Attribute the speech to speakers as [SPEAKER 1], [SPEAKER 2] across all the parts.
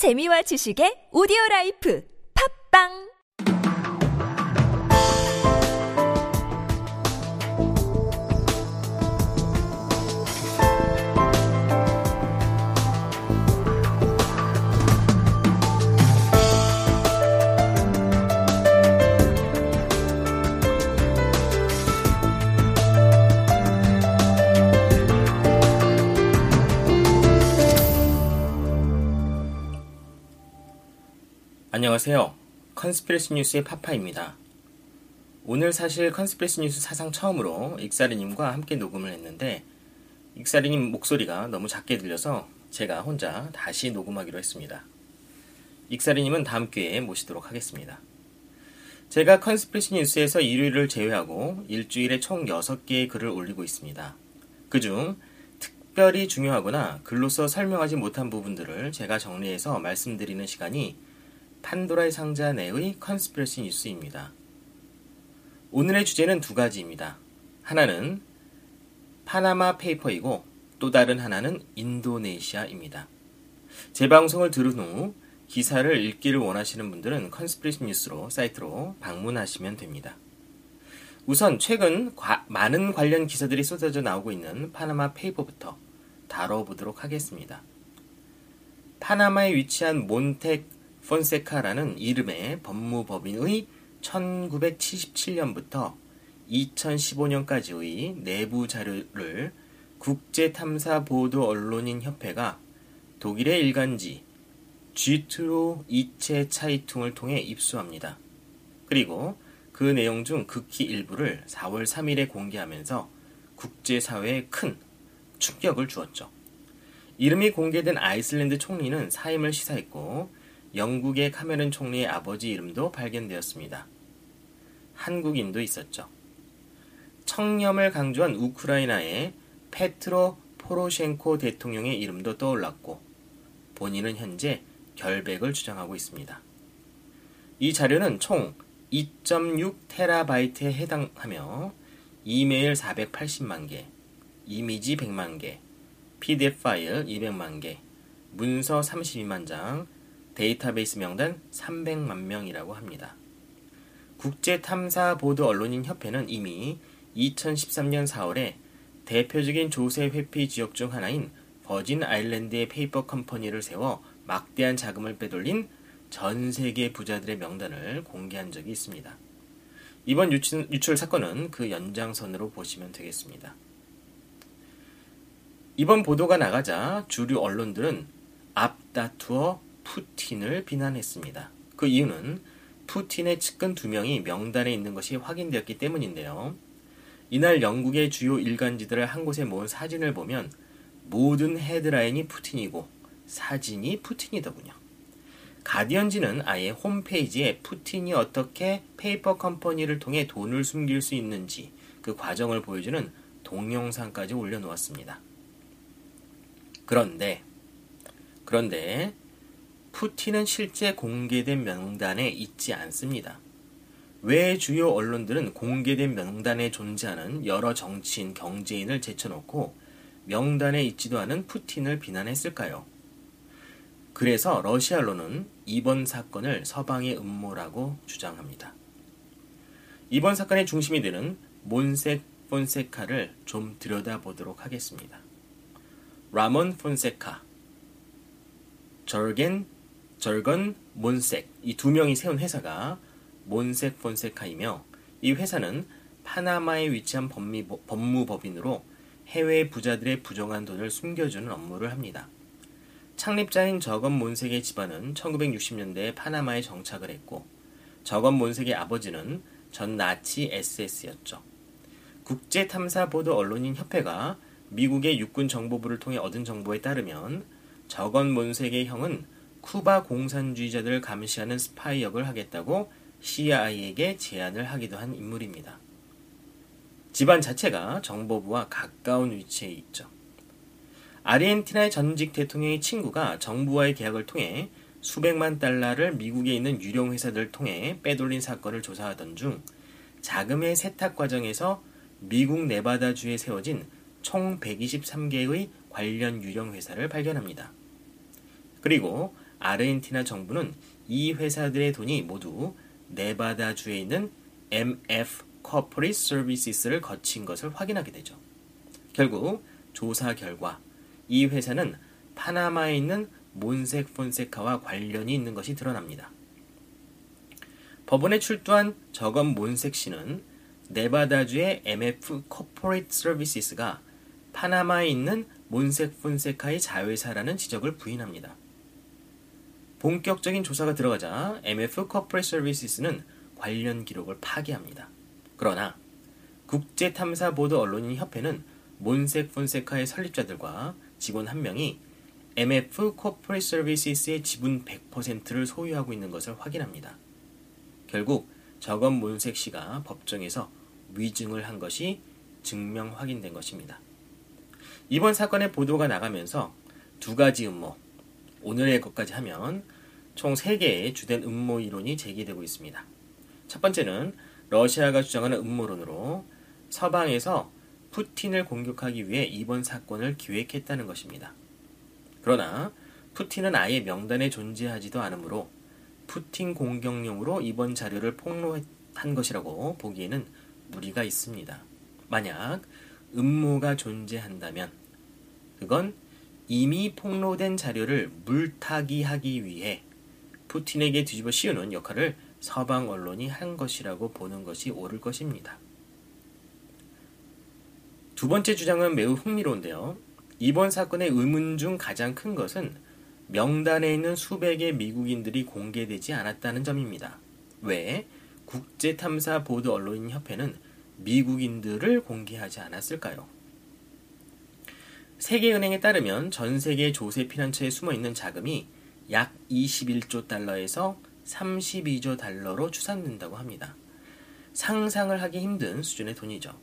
[SPEAKER 1] 재미와 지식의 오디오 라이프. 팝빵
[SPEAKER 2] 안녕하세요. 컨스피러시 뉴스의 파파입니다. 오늘 사실 컨스피러시 뉴스 사상 처음으로 익사리님과 함께 녹음을 했는데 익사리님 목소리가 너무 작게 들려서 제가 혼자 다시 녹음하기로 했습니다. 익사리님은 다음 기회에 모시도록 하겠습니다. 제가 컨스피러시 뉴스에서 일요일을 제외하고 일주일에 총 6개의 글을 올리고 있습니다. 그중 특별히 중요하거나 글로써 설명하지 못한 부분들을 제가 정리해서 말씀드리는 시간이 판도라의 상자 내의 컨스피러시 뉴스입니다. 오늘의 주제는 두 가지입니다. 하나는 파나마 페이퍼이고 또 다른 하나는 인도네시아입니다. 제 방송을 들은 후 기사를 읽기를 원하시는 분들은 컨스피러시 뉴스로 사이트로 방문하시면 됩니다. 우선 최근 과, 많은 관련 기사들이 쏟아져 나오고 있는 파나마 페이퍼부터 다뤄보도록 하겠습니다. 파나마에 위치한 몬텍 폰세카라는 이름의 법무법인의 1977년부터 2015년까지의 내부 자료를 국제탐사보도 언론인 협회가 독일의 일간지 쥐트로 이체 차이퉁을 통해 입수합니다. 그리고 그 내용 중 극히 일부를 4월 3일에 공개하면서 국제사회에 큰 충격을 주었죠. 이름이 공개된 아이슬란드 총리는 사임을 시사했고 영국의 카메론 총리의 아버지 이름도 발견되었습니다. 한국인도 있었죠. 청렴을 강조한 우크라이나의 페트로 포로셴코 대통령의 이름도 떠올랐고 본인은 현재 결백을 주장하고 있습니다. 이 자료는 총 2.6 테라바이트에 해당하며 이메일 480만 개, 이미지 100만 개, PDF 파일 200만 개, 문서 32만 장, 데이터베이스 명단 300만 명이라고 합니다. 국제 탐사보도 언론인 협회는 이미 2013년 4월에 대표적인 조세 회피 지역 중 하나인 버진 아일랜드의 페이퍼 컴퍼니를 세워 막대한 자금을 빼돌린 전 세계 부자들의 명단을 공개한 적이 있습니다. 이번 유출, 유출 사건은 그 연장선으로 보시면 되겠습니다. 이번 보도가 나가자 주류 언론들은 앞다투어 푸틴을 비난했습니다. 그 이유는 푸틴의 측근 두 명이 명단에 있는 것이 확인되었기 때문인데요. 이날 영국의 주요 일간지들을 한 곳에 모은 사진을 보면 모든 헤드라인이 푸틴이고 사진이 푸틴이더군요. 가디언지는 아예 홈페이지에 푸틴이 어떻게 페이퍼 컴퍼니를 통해 돈을 숨길 수 있는지 그 과정을 보여주는 동영상까지 올려놓았습니다. 그런데, 그런데 푸틴은 실제 공개된 명단에 있지 않습니다. 왜 주요 언론들은 공개된 명단에 존재하는 여러 정치인, 경제인을 제쳐놓고 명단에 있지도 않은 푸틴을 비난했을까요? 그래서 러시아 언론은 이번 사건을 서방의 음모라고 주장합니다. 이번 사건의 중심이 되는 몬색 폰세카를 좀 들여다보도록 하겠습니다. 라몬 폰세카, 절겐 절건 몬색 이 두 명이 세운 회사가 몬색 폰세카이며 이 회사는 파나마에 위치한 법미, 법무법인으로 해외 부자들의 부정한 돈을 숨겨주는 업무를 합니다. 창립자인 저건 몬색의 집안은 1960년대에 파나마에 정착을 했고 저건 몬색의 아버지는 전 나치 SS였죠. 국제탐사보도 언론인 협회가 미국의 육군 정보부를 통해 얻은 정보에 따르면 저건 몬색의 형은 쿠바 공산주의자들을 감시하는 스파이 역을 하겠다고 CIA에게 제안을 하기도 한 인물입니다. 집안 자체가 정보부와 가까운 위치에 있죠. 아르헨티나의 전직 대통령의 친구가 정부와의 계약을 통해 수백만 달러를 미국에 있는 유령 회사들을 통해 빼돌린 사건을 조사하던 중 자금의 세탁 과정에서 미국 네바다주에 세워진 총 123개의 관련 유령 회사를 발견합니다. 그리고 아르헨티나 정부는 이 회사들의 돈이 모두 네바다주에 있는 MF Corporate Services를 거친 것을 확인하게 되죠. 결국 조사 결과 이 회사는 파나마에 있는 몬색 폰세카와 관련이 있는 것이 드러납니다. 법원에 출두한 저건 몬색 씨는 네바다주의 MF Corporate Services가 파나마에 있는 몬색 폰세카의 자회사라는 지적을 부인합니다. 본격적인 조사가 들어가자 MF Corporate Services는 관련 기록을 파기합니다. 그러나 국제탐사보도 언론인 협회는 몬색 폰세카의 설립자들과 직원 한 명이 MF Corporate Services의 지분 100%를 소유하고 있는 것을 확인합니다. 결국 저건 몬색 씨가 법정에서 위증을 한 것이 증명 확인된 것입니다. 이번 사건의 보도가 나가면서 두 가지 음모, 오늘의 것까지 하면 총 3개의 주된 음모 이론이 제기되고 있습니다. 첫 번째는 러시아가 주장하는 음모론으로 서방에서 푸틴을 공격하기 위해 이번 사건을 기획했다는 것입니다. 그러나 푸틴은 아예 명단에 존재하지도 않으므로 푸틴 공격용으로 이번 자료를 폭로한 것이라고 보기에는 무리가 있습니다. 만약 음모가 존재한다면 그건 이미 폭로된 자료를 물타기하기 위해 푸틴에게 뒤집어 씌우는 역할을 서방 언론이 한 것이라고 보는 것이 옳을 것입니다. 두 번째 주장은 매우 흥미로운데요. 이번 사건의 의문 중 가장 큰 것은 명단에 있는 수백의 미국인들이 공개되지 않았다는 점입니다. 왜 국제탐사 보도 언론인 협회는 미국인들을 공개하지 않았을까요? 세계은행에 따르면 전 세계 조세 피난처에 숨어 있는 자금이 약 21조 달러에서 32조 달러로 추산된다고 합니다. 상상을 하기 힘든 수준의 돈이죠.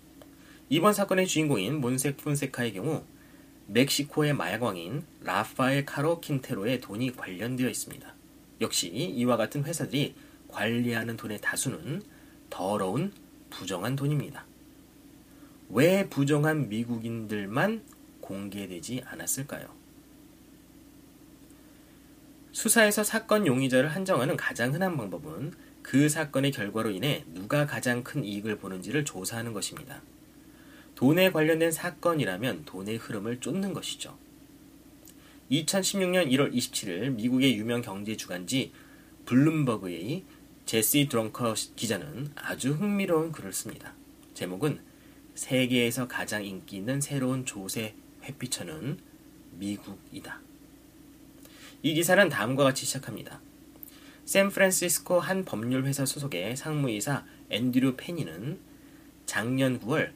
[SPEAKER 2] 이번 사건의 주인공인 몬색 푼세카의 경우 멕시코의 마약왕인 라파엘 카로 킨테로의 돈이 관련되어 있습니다. 역시 이와 같은 회사들이 관리하는 돈의 다수는 더러운 부정한 돈입니다. 왜 부정한 미국인들만 공개되지 않았을까요? 수사에서 사건 용의자를 한정하는 가장 흔한 방법은 그 사건의 결과로 인해 누가 가장 큰 이익을 보는지를 조사하는 것입니다. 돈에 관련된 사건이라면 돈의 흐름을 쫓는 것이죠. 2016년 1월 27일 미국의 유명 경제 주간지 블룸버그의 제시 드렁커 기자는 아주 흥미로운 글을 씁니다. 제목은 세계에서 가장 인기 있는 새로운 조세 회피처는 미국이다. 이 기사는 다음과 같이 시작합니다. 샌프란시스코 한 법률회사 소속의 상무이사 앤드류 페니는 작년 9월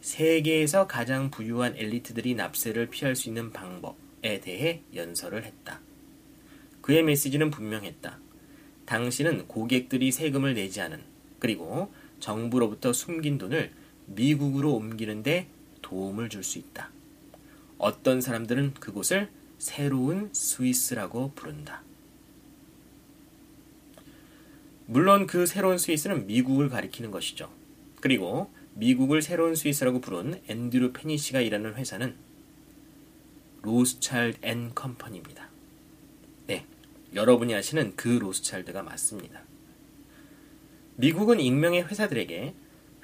[SPEAKER 2] 세계에서 가장 부유한 엘리트들이 납세를 피할 수 있는 방법에 대해 연설을 했다. 그의 메시지는 분명했다. 당신은 고객들이 세금을 내지 않은 그리고 정부로부터 숨긴 돈을 미국으로 옮기는데 도움을 줄 수 있다. 어떤 사람들은 그곳을 새로운 스위스라고 부른다. 물론 그 새로운 스위스는 미국을 가리키는 것이죠. 그리고 미국을 새로운 스위스라고 부른 앤드류 페니시가 일하는 회사는 로스차일드 앤 컴퍼니입니다. 네, 여러분이 아시는 그 로스차일드가 맞습니다. 미국은 익명의 회사들에게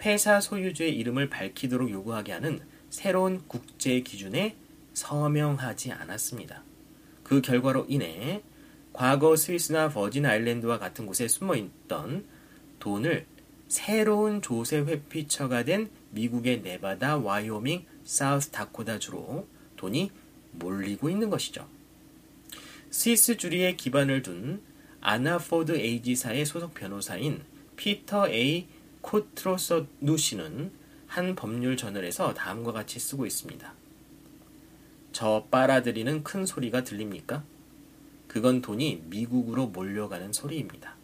[SPEAKER 2] 회사 소유주의 이름을 밝히도록 요구하게 하는 새로운 국제 기준에 서명하지 않았습니다. 그 결과로 인해 과거 스위스나 버진 아일랜드와 같은 곳에 숨어 있던 돈을 새로운 조세 회피처가 된 미국의 네바다, 와이오밍, 사우스 다코다주로 돈이 몰리고 있는 것이죠. 스위스 주리에 기반을 둔 아나포드 에이지사의 소속 변호사인 피터 A. 코트로서누 씨는 한 법률 저널에서 다음과 같이 쓰고 있습니다. 저 빨아들이는 큰 소리가 들립니까? 그건 돈이 미국으로 몰려가는 소리입니다.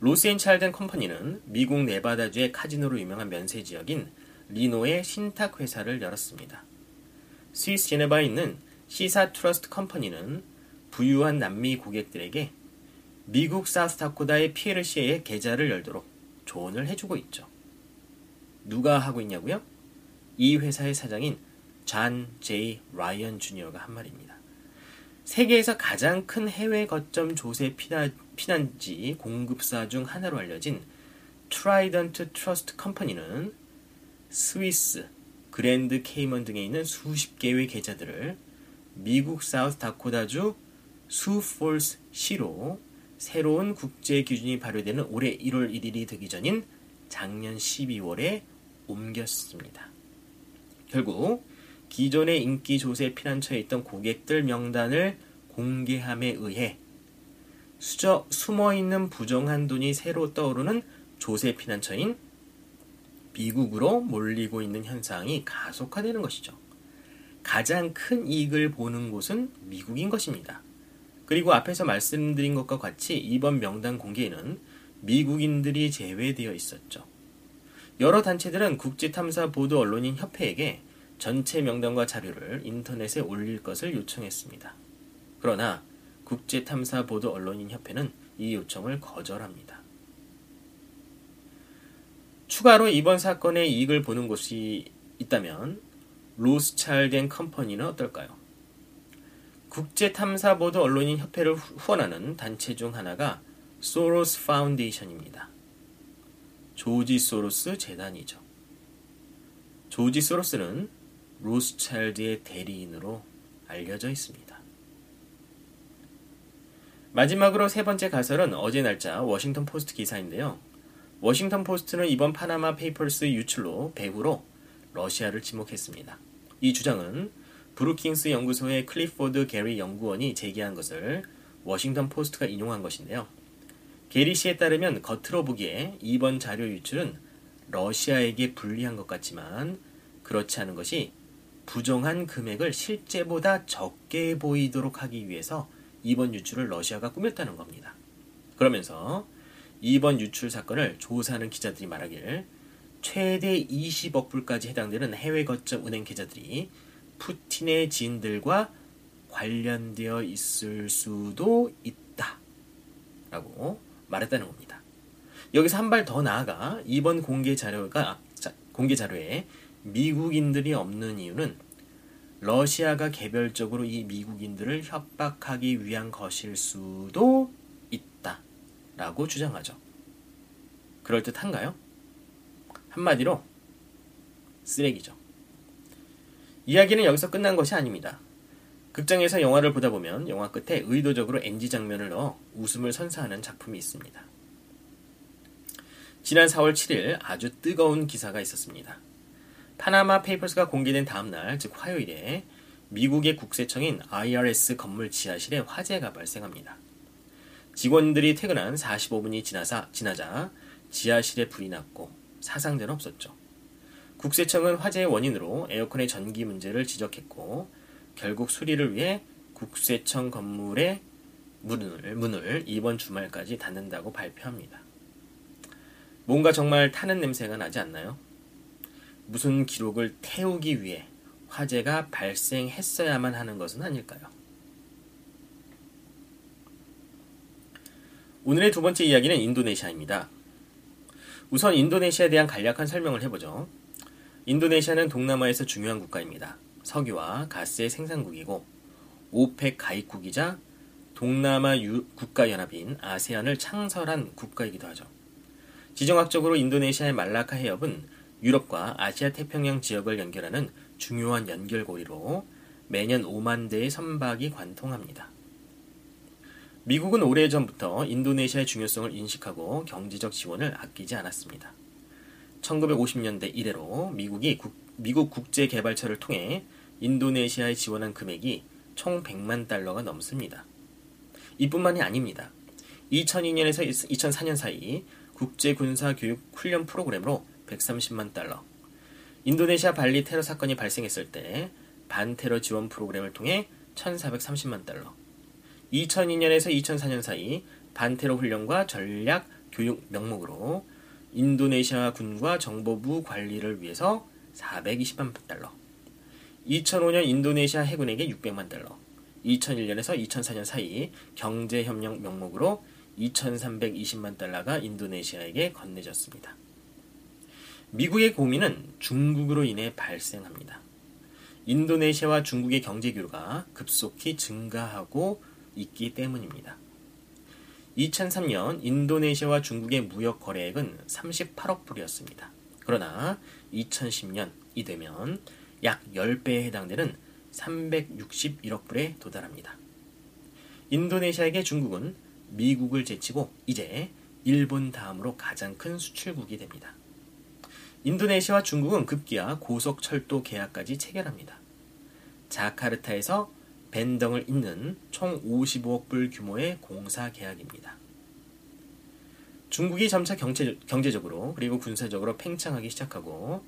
[SPEAKER 2] 로스차일드 앤 컴퍼니는 미국 네바다주의 카지노로 유명한 면세 지역인 리노의 신탁 회사를 열었습니다. 스위스 제네바에 있는 시사 트러스트 컴퍼니는 부유한 남미 고객들에게 미국 사우스다코타의 피에르 시에 계좌를 열도록 조언을 해주고 있죠. 누가 하고 있냐고요? 이 회사의 사장인 잔 제이 라이언 주니어가 한 말입니다. 세계에서 가장 큰 해외 거점 조세 피난, 피난 지 공급사 중 하나로 알려진 Trident Trust Company는 스위스, 그랜드 케이먼 등에 있는 수십 개의 계좌들을 미국 사우스 다코다주 수폴스 시로 새로운 국제 기준이 발효되는 올해 1월 1일이 되기 전인 작년 12월에 옮겼습니다. 결국 기존의 인기 조세 피난처에 있던 고객들 명단을 공개함에 의해 수저, 숨어있는 부정한 돈이 새로 떠오르는 조세 피난처인 미국으로 몰리고 있는 현상이 가속화되는 것이죠. 가장 큰 이익을 보는 곳은 미국인 것입니다. 그리고 앞에서 말씀드린 것과 같이 이번 명단 공개에는 미국인들이 제외되어 있었죠. 여러 단체들은 국제탐사 보도 언론인 협회에게 전체 명단과 자료를 인터넷에 올릴 것을 요청했습니다. 그러나 국제탐사 보도 언론인 협회는 이 요청을 거절합니다. 추가로 이번 사건의 이익을 보는 곳이 있다면 Rothschild and Company는 어떨까요? 국제탐사보도 언론인 협회를 후원하는 단체 중 하나가 Soros Foundation입니다. 조지 소로스 재단이죠. 조지 소로스는 로스차일드의 대리인으로 알려져 있습니다. 마지막으로 세 번째 가설은 어제 날짜 워싱턴 포스트 기사인데요. 워싱턴 포스트는 이번 Panama Papers 유출로 배후로 러시아를 지목했습니다. 이 주장은 브루킹스 연구소의 클리포드 게리 연구원이 제기한 것을 워싱턴 포스트가 인용한 것인데요. 게리 씨에 따르면 겉으로 보기에 이번 자료 유출은 러시아에게 불리한 것 같지만 그렇지 않은 것이 부정한 금액을 실제보다 적게 보이도록 하기 위해서 이번 유출을 러시아가 꾸몄다는 겁니다. 그러면서 이번 유출 사건을 조사하는 기자들이 말하길 최대 20억 불까지 해당되는 해외 거점 은행 계좌들이 푸틴의 지인들과 관련되어 있을 수도 있다. 라고 말했다는 겁니다. 여기서 한 발 더 나아가 이번 공개 자료가 공개 자료에 미국인들이 없는 이유는 러시아가 개별적으로 이 미국인들을 협박하기 위한 것일 수도 있다. 라고 주장하죠. 그럴듯한가요? 한마디로 쓰레기죠. 이야기는 여기서 끝난 것이 아닙니다. 극장에서 영화를 보다 보면 영화 끝에 의도적으로 NG 장면을 넣어 웃음을 선사하는 작품이 있습니다. 지난 4월 7일 아주 뜨거운 기사가 있었습니다. Panama Papers가 공개된 다음 날, 즉 화요일에 미국의 국세청인 IRS 건물 지하실에 화재가 발생합니다. 직원들이 퇴근한 45분이 지나사, 지나자 지하실에 불이 났고 사상자는 없었죠. 국세청은 화재의 원인으로 에어컨의 전기 문제를 지적했고 결국 수리를 위해 국세청 건물의 문을, 문을 이번 주말까지 닫는다고 발표합니다. 뭔가 정말 타는 냄새가 나지 않나요? 무슨 기록을 태우기 위해 화재가 발생했어야만 하는 것은 아닐까요? 오늘의 두 번째 이야기는 인도네시아입니다. 우선 인도네시아에 대한 간략한 설명을 해보죠. 인도네시아는 동남아에서 중요한 국가입니다. 석유와 가스의 생산국이고 오펙 가입국이자 동남아 국가연합인 아세안을 창설한 국가이기도 하죠. 지정학적으로 인도네시아의 말라카 해협은 유럽과 아시아 태평양 지역을 연결하는 중요한 연결고리로 매년 5만 대의 선박이 관통합니다. 미국은 오래전부터 인도네시아의 중요성을 인식하고 경제적 지원을 아끼지 않았습니다. 1950년대 이래로 미국이 국, 미국 국제개발처를 통해 인도네시아에 지원한 금액이 총 100만 달러가 넘습니다. 이뿐만이 아닙니다. 2002년에서 2004년 사이 국제군사교육 훈련 프로그램으로 130만 달러. 인도네시아 발리 테러 사건이 발생했을 때 반테러 지원 프로그램을 통해 1,430만 달러. 2002년에서 2004년 사이 반테러 훈련과 전략 교육 명목으로 인도네시아 군과 정보부 관리를 위해서 420만 달러. 2005년 인도네시아 해군에게 600만 달러. 2001년에서 2004년 사이 경제협력 명목으로 2,320만 달러가 인도네시아에게 건네졌습니다. 미국의 고민은 중국으로 인해 발생합니다. 인도네시아와 중국의 경제 규모가 급속히 증가하고 있기 때문입니다. 2003년 인도네시아와 중국의 무역 거래액은 38억 불이었습니다. 그러나 2010년 이 되면 약 10배에 해당되는 361억 불에 도달합니다. 인도네시아에게 중국은 미국을 제치고 이제 일본 다음으로 가장 큰 수출국이 됩니다. 인도네시아와 중국은 급기야 고속철도 계약까지 체결합니다. 자카르타에서 벤덩을 잇는 총 55억 불 규모의 공사 계약입니다. 중국이 점차 경제, 경제적으로 그리고 군사적으로 팽창하기 시작하고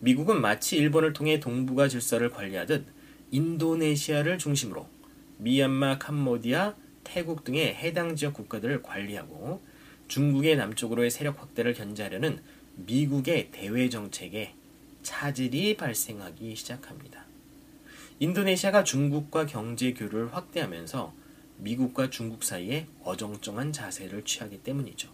[SPEAKER 2] 미국은 마치 일본을 통해 동북아 질서를 관리하듯 인도네시아를 중심으로 미얀마, 캄보디아, 태국 등의 해당 지역 국가들을 관리하고 중국의 남쪽으로의 세력 확대를 견제하려는 미국의 대외 정책에 차질이 발생하기 시작합니다. 인도네시아가 중국과 경제 교류를 확대하면서 미국과 중국 사이에 어정쩡한 자세를 취하기 때문이죠.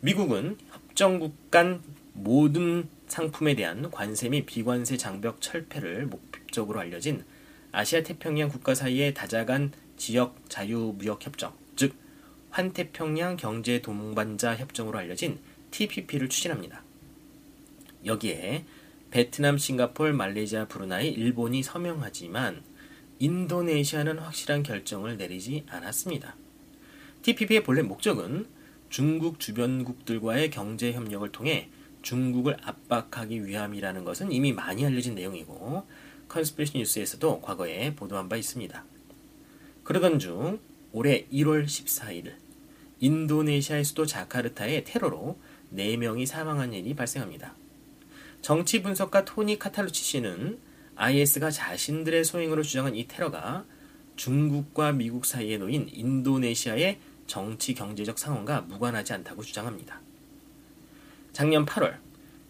[SPEAKER 2] 미국은 협정국 간 모든 상품에 대한 관세 및 비관세 장벽 철폐를 목적으로 알려진 아시아 태평양 국가 사이의 다자간 지역 자유무역 협정, 즉 환태평양 경제 동반자 협정으로 알려진 TPP를 추진합니다. 여기에 베트남, 싱가폴, 말레이시아, 브루나이, 일본이 서명하지만 인도네시아는 확실한 결정을 내리지 않았습니다. TPP의 본래 목적은 중국 주변국들과의 경제 협력을 통해 중국을 압박하기 위함이라는 것은 이미 많이 알려진 내용이고 Conspiracy 뉴스에서도 과거에 보도한 바 있습니다. 그러던 중 올해 1월 14일 인도네시아의 수도 자카르타의 테러로 4명이 사망한 일이 발생합니다. 정치 분석가 토니 카탈루치 씨는 IS가 자신들의 소행으로 주장한 이 테러가 중국과 미국 사이에 놓인 인도네시아의 정치 경제적 상황과 무관하지 않다고 주장합니다. 작년 8월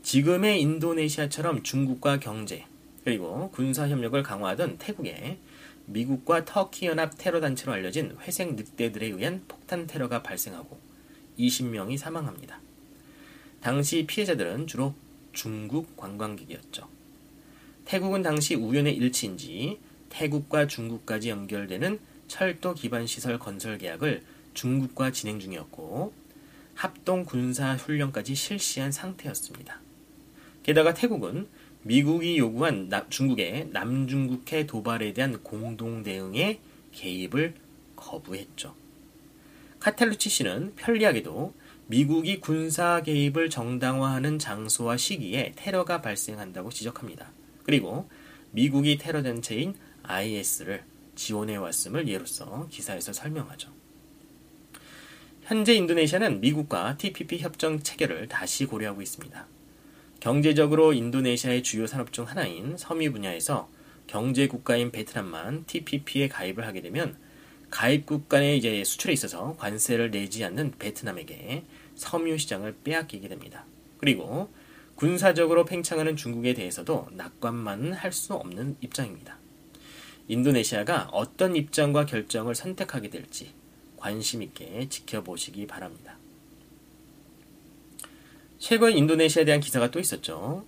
[SPEAKER 2] 지금의 인도네시아처럼 중국과 경제 그리고 군사 협력을 강화하던 태국에 미국과 터키 연합 테러 단체로 알려진 회색 늑대들에 의한 폭탄 테러가 발생하고 20명이 사망합니다. 당시 피해자들은 주로 중국 관광객이었죠. 태국은 당시 우연의 일치인지 태국과 중국까지 연결되는 철도 기반 시설 건설 계약을 중국과 진행 중이었고 합동 군사 훈련까지 실시한 상태였습니다. 게다가 태국은 미국이 요구한 중국의 남중국해 도발에 대한 공동 대응에 개입을 거부했죠. 카탈루치 씨는 편리하게도 미국이 군사 개입을 정당화하는 장소와 시기에 테러가 발생한다고 지적합니다. 그리고 미국이 테러 단체인 IS를 지원해 왔음을 예로서 기사에서 설명하죠. 현재 인도네시아는 미국과 TPP 협정 체결을 다시 고려하고 있습니다. 경제적으로 인도네시아의 주요 산업 중 하나인 섬유 분야에서 경제 국가인 베트남만 TPP에 가입을 하게 되면 가입국 간의 이제 수출에 있어서 관세를 내지 않는 베트남에게 섬유 시장을 빼앗기게 됩니다. 그리고 군사적으로 팽창하는 중국에 대해서도 낙관만은 할수 없는 입장입니다. 인도네시아가 어떤 입장과 결정을 선택하게 될지 관심 있게 지켜보시기 바랍니다. 최근 인도네시아에 대한 기사가 또 있었죠.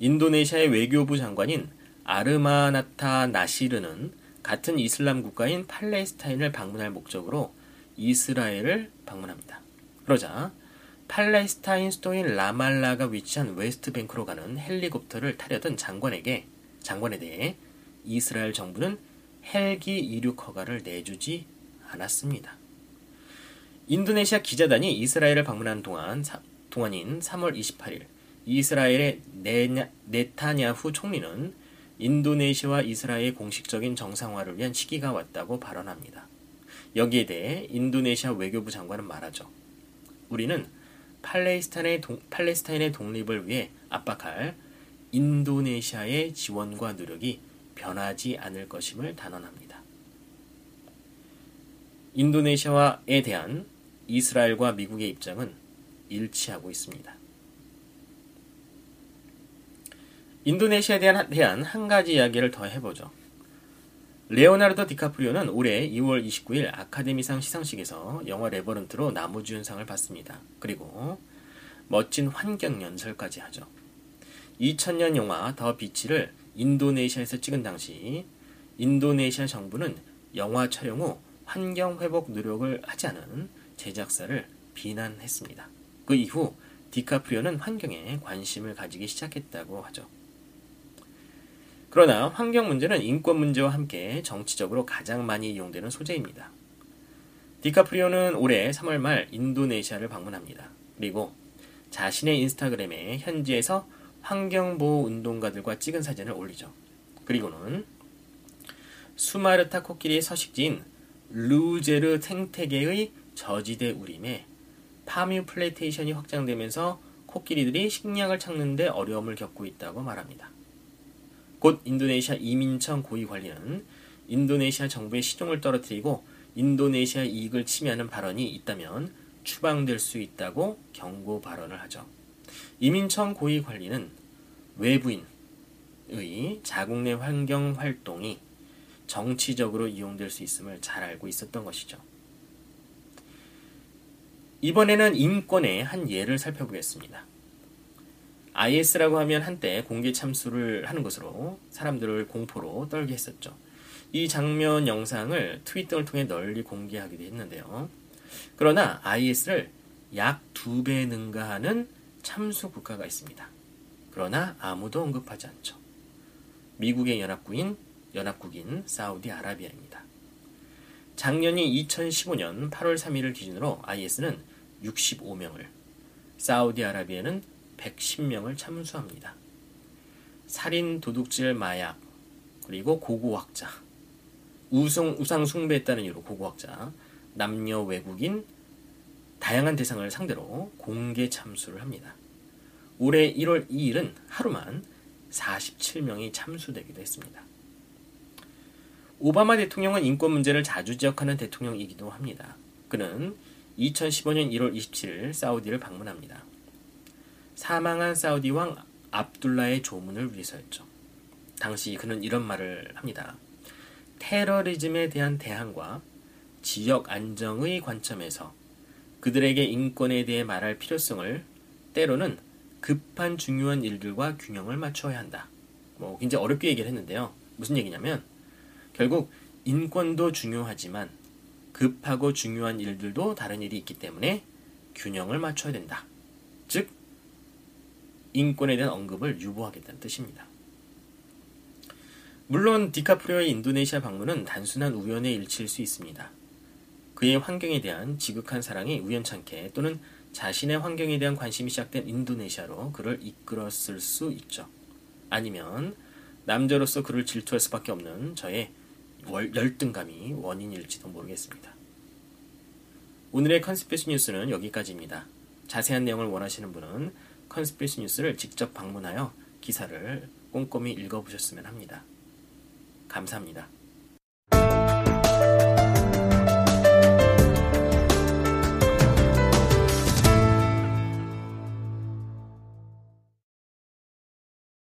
[SPEAKER 2] 인도네시아의 외교부 장관인 아르마나타 나시르는 같은 이슬람 국가인 팔레스타인을 방문할 목적으로 이스라엘을 방문합니다. 그러자 팔레스타인 수도인 라말라가 위치한 웨스트뱅크로 가는 헬리콥터를 타려던 장관에게 장관에 대해 이스라엘 정부는 헬기 이륙 허가를 내주지 않았습니다. 인도네시아 기자단이 이스라엘을 방문한 동안 사, 동안인 3월 28일 이스라엘의 네냐, 네타냐후 총리는 인도네시아와 이스라엘의 공식적인 정상화를 위한 시기가 왔다고 발언합니다. 여기에 대해 인도네시아 외교부 장관은 말하죠. 우리는 팔레스타인의, 동, 팔레스타인의 독립을 위해 압박할 인도네시아의 지원과 노력이 변하지 않을 것임을 단언합니다. 인도네시아에 대한 이스라엘과 미국의 입장은 일치하고 있습니다. 인도네시아에 대한, 대한 한 가지 이야기를 더 해보죠. 레오나르도 디카프리오는 올해 2월 29일 아카데미상 시상식에서 영화 레버런트로 나무주연상을 받습니다. 그리고 멋진 환경 연설까지 하죠. 2000년 영화 더 비치를 인도네시아에서 찍은 당시 인도네시아 정부는 영화 촬영 후 환경 회복 노력을 하지 않은 제작사를 비난했습니다. 그 이후 디카프리오는 환경에 관심을 가지기 시작했다고 하죠. 그러나 환경 문제는 인권 문제와 함께 정치적으로 가장 많이 이용되는 소재입니다. 디카프리오는 올해 3월 말 인도네시아를 방문합니다. 그리고 자신의 인스타그램에 현지에서 환경보호 운동가들과 찍은 사진을 올리죠. 그리고는 수마트라 코끼리의 서식지인 루제르 생태계의 저지대 우림에 팜유 플랜테이션이 확장되면서 코끼리들이 식량을 찾는데 어려움을 겪고 있다고 말합니다. 곧 인도네시아 이민청 고위 관리는 인도네시아 정부의 시종을 떨어뜨리고 인도네시아 이익을 침해하는 발언이 있다면 추방될 수 있다고 경고 발언을 하죠. 이민청 고위 관리는 외부인의 자국 내 환경 활동이 정치적으로 이용될 수 있음을 잘 알고 있었던 것이죠. 이번에는 인권의 한 예를 살펴보겠습니다. IS라고 하면 한때 공개 참수를 하는 것으로 사람들을 공포로 떨게 했었죠. 이 장면 영상을 트위터를 통해 널리 공개하기도 했는데요. 그러나 IS를 약 두 배 능가하는 참수 국가가 있습니다. 그러나 아무도 언급하지 않죠. 미국의 연합국인 연합국인 사우디아라비아입니다. 작년이 2015년 8월 3일을 기준으로 IS는 65명을, 사우디아라비아는 110명을 참수합니다. 살인, 도둑질, 마약, 그리고 고고학자, 우승, 우상 숭배했다는 이유로 고고학자, 남녀 외국인, 다양한 대상을 상대로 공개 참수를 합니다. 올해 1월 2일은 하루만 47명이 참수되기도 했습니다. 오바마 대통령은 인권 문제를 자주 지적하는 대통령이기도 합니다. 그는 2015년 1월 27일 사우디를 방문합니다. 사망한 사우디 왕 압둘라의 조문을 위해서였죠. 당시 그는 이런 말을 합니다. 테러리즘에 대한 대항과 지역 안정의 관점에서 그들에게 인권에 대해 말할 필요성을 때로는 급한 중요한 일들과 균형을 맞춰야 한다. 뭐 굉장히 어렵게 얘기를 했는데요. 무슨 얘기냐면 결국 인권도 중요하지만 급하고 중요한 일들도 다른 일이 있기 때문에 균형을 맞춰야 된다. 즉 인권에 대한 언급을 유보하겠다는 뜻입니다. 물론 디카프리오의 인도네시아 방문은 단순한 우연의 일치일 수 있습니다. 그의 환경에 대한 지극한 사랑이 우연찮게 또는 자신의 환경에 대한 관심이 시작된 인도네시아로 그를 이끌었을 수 있죠. 아니면 남자로서 그를 질투할 수밖에 없는 저의 열등감이 원인일지도 모르겠습니다. 오늘의 Conspiracy 뉴스는 여기까지입니다. 자세한 내용을 원하시는 분은 Conspiracy 뉴스를 직접 방문하여 기사를 꼼꼼히 읽어보셨으면 합니다. 감사합니다.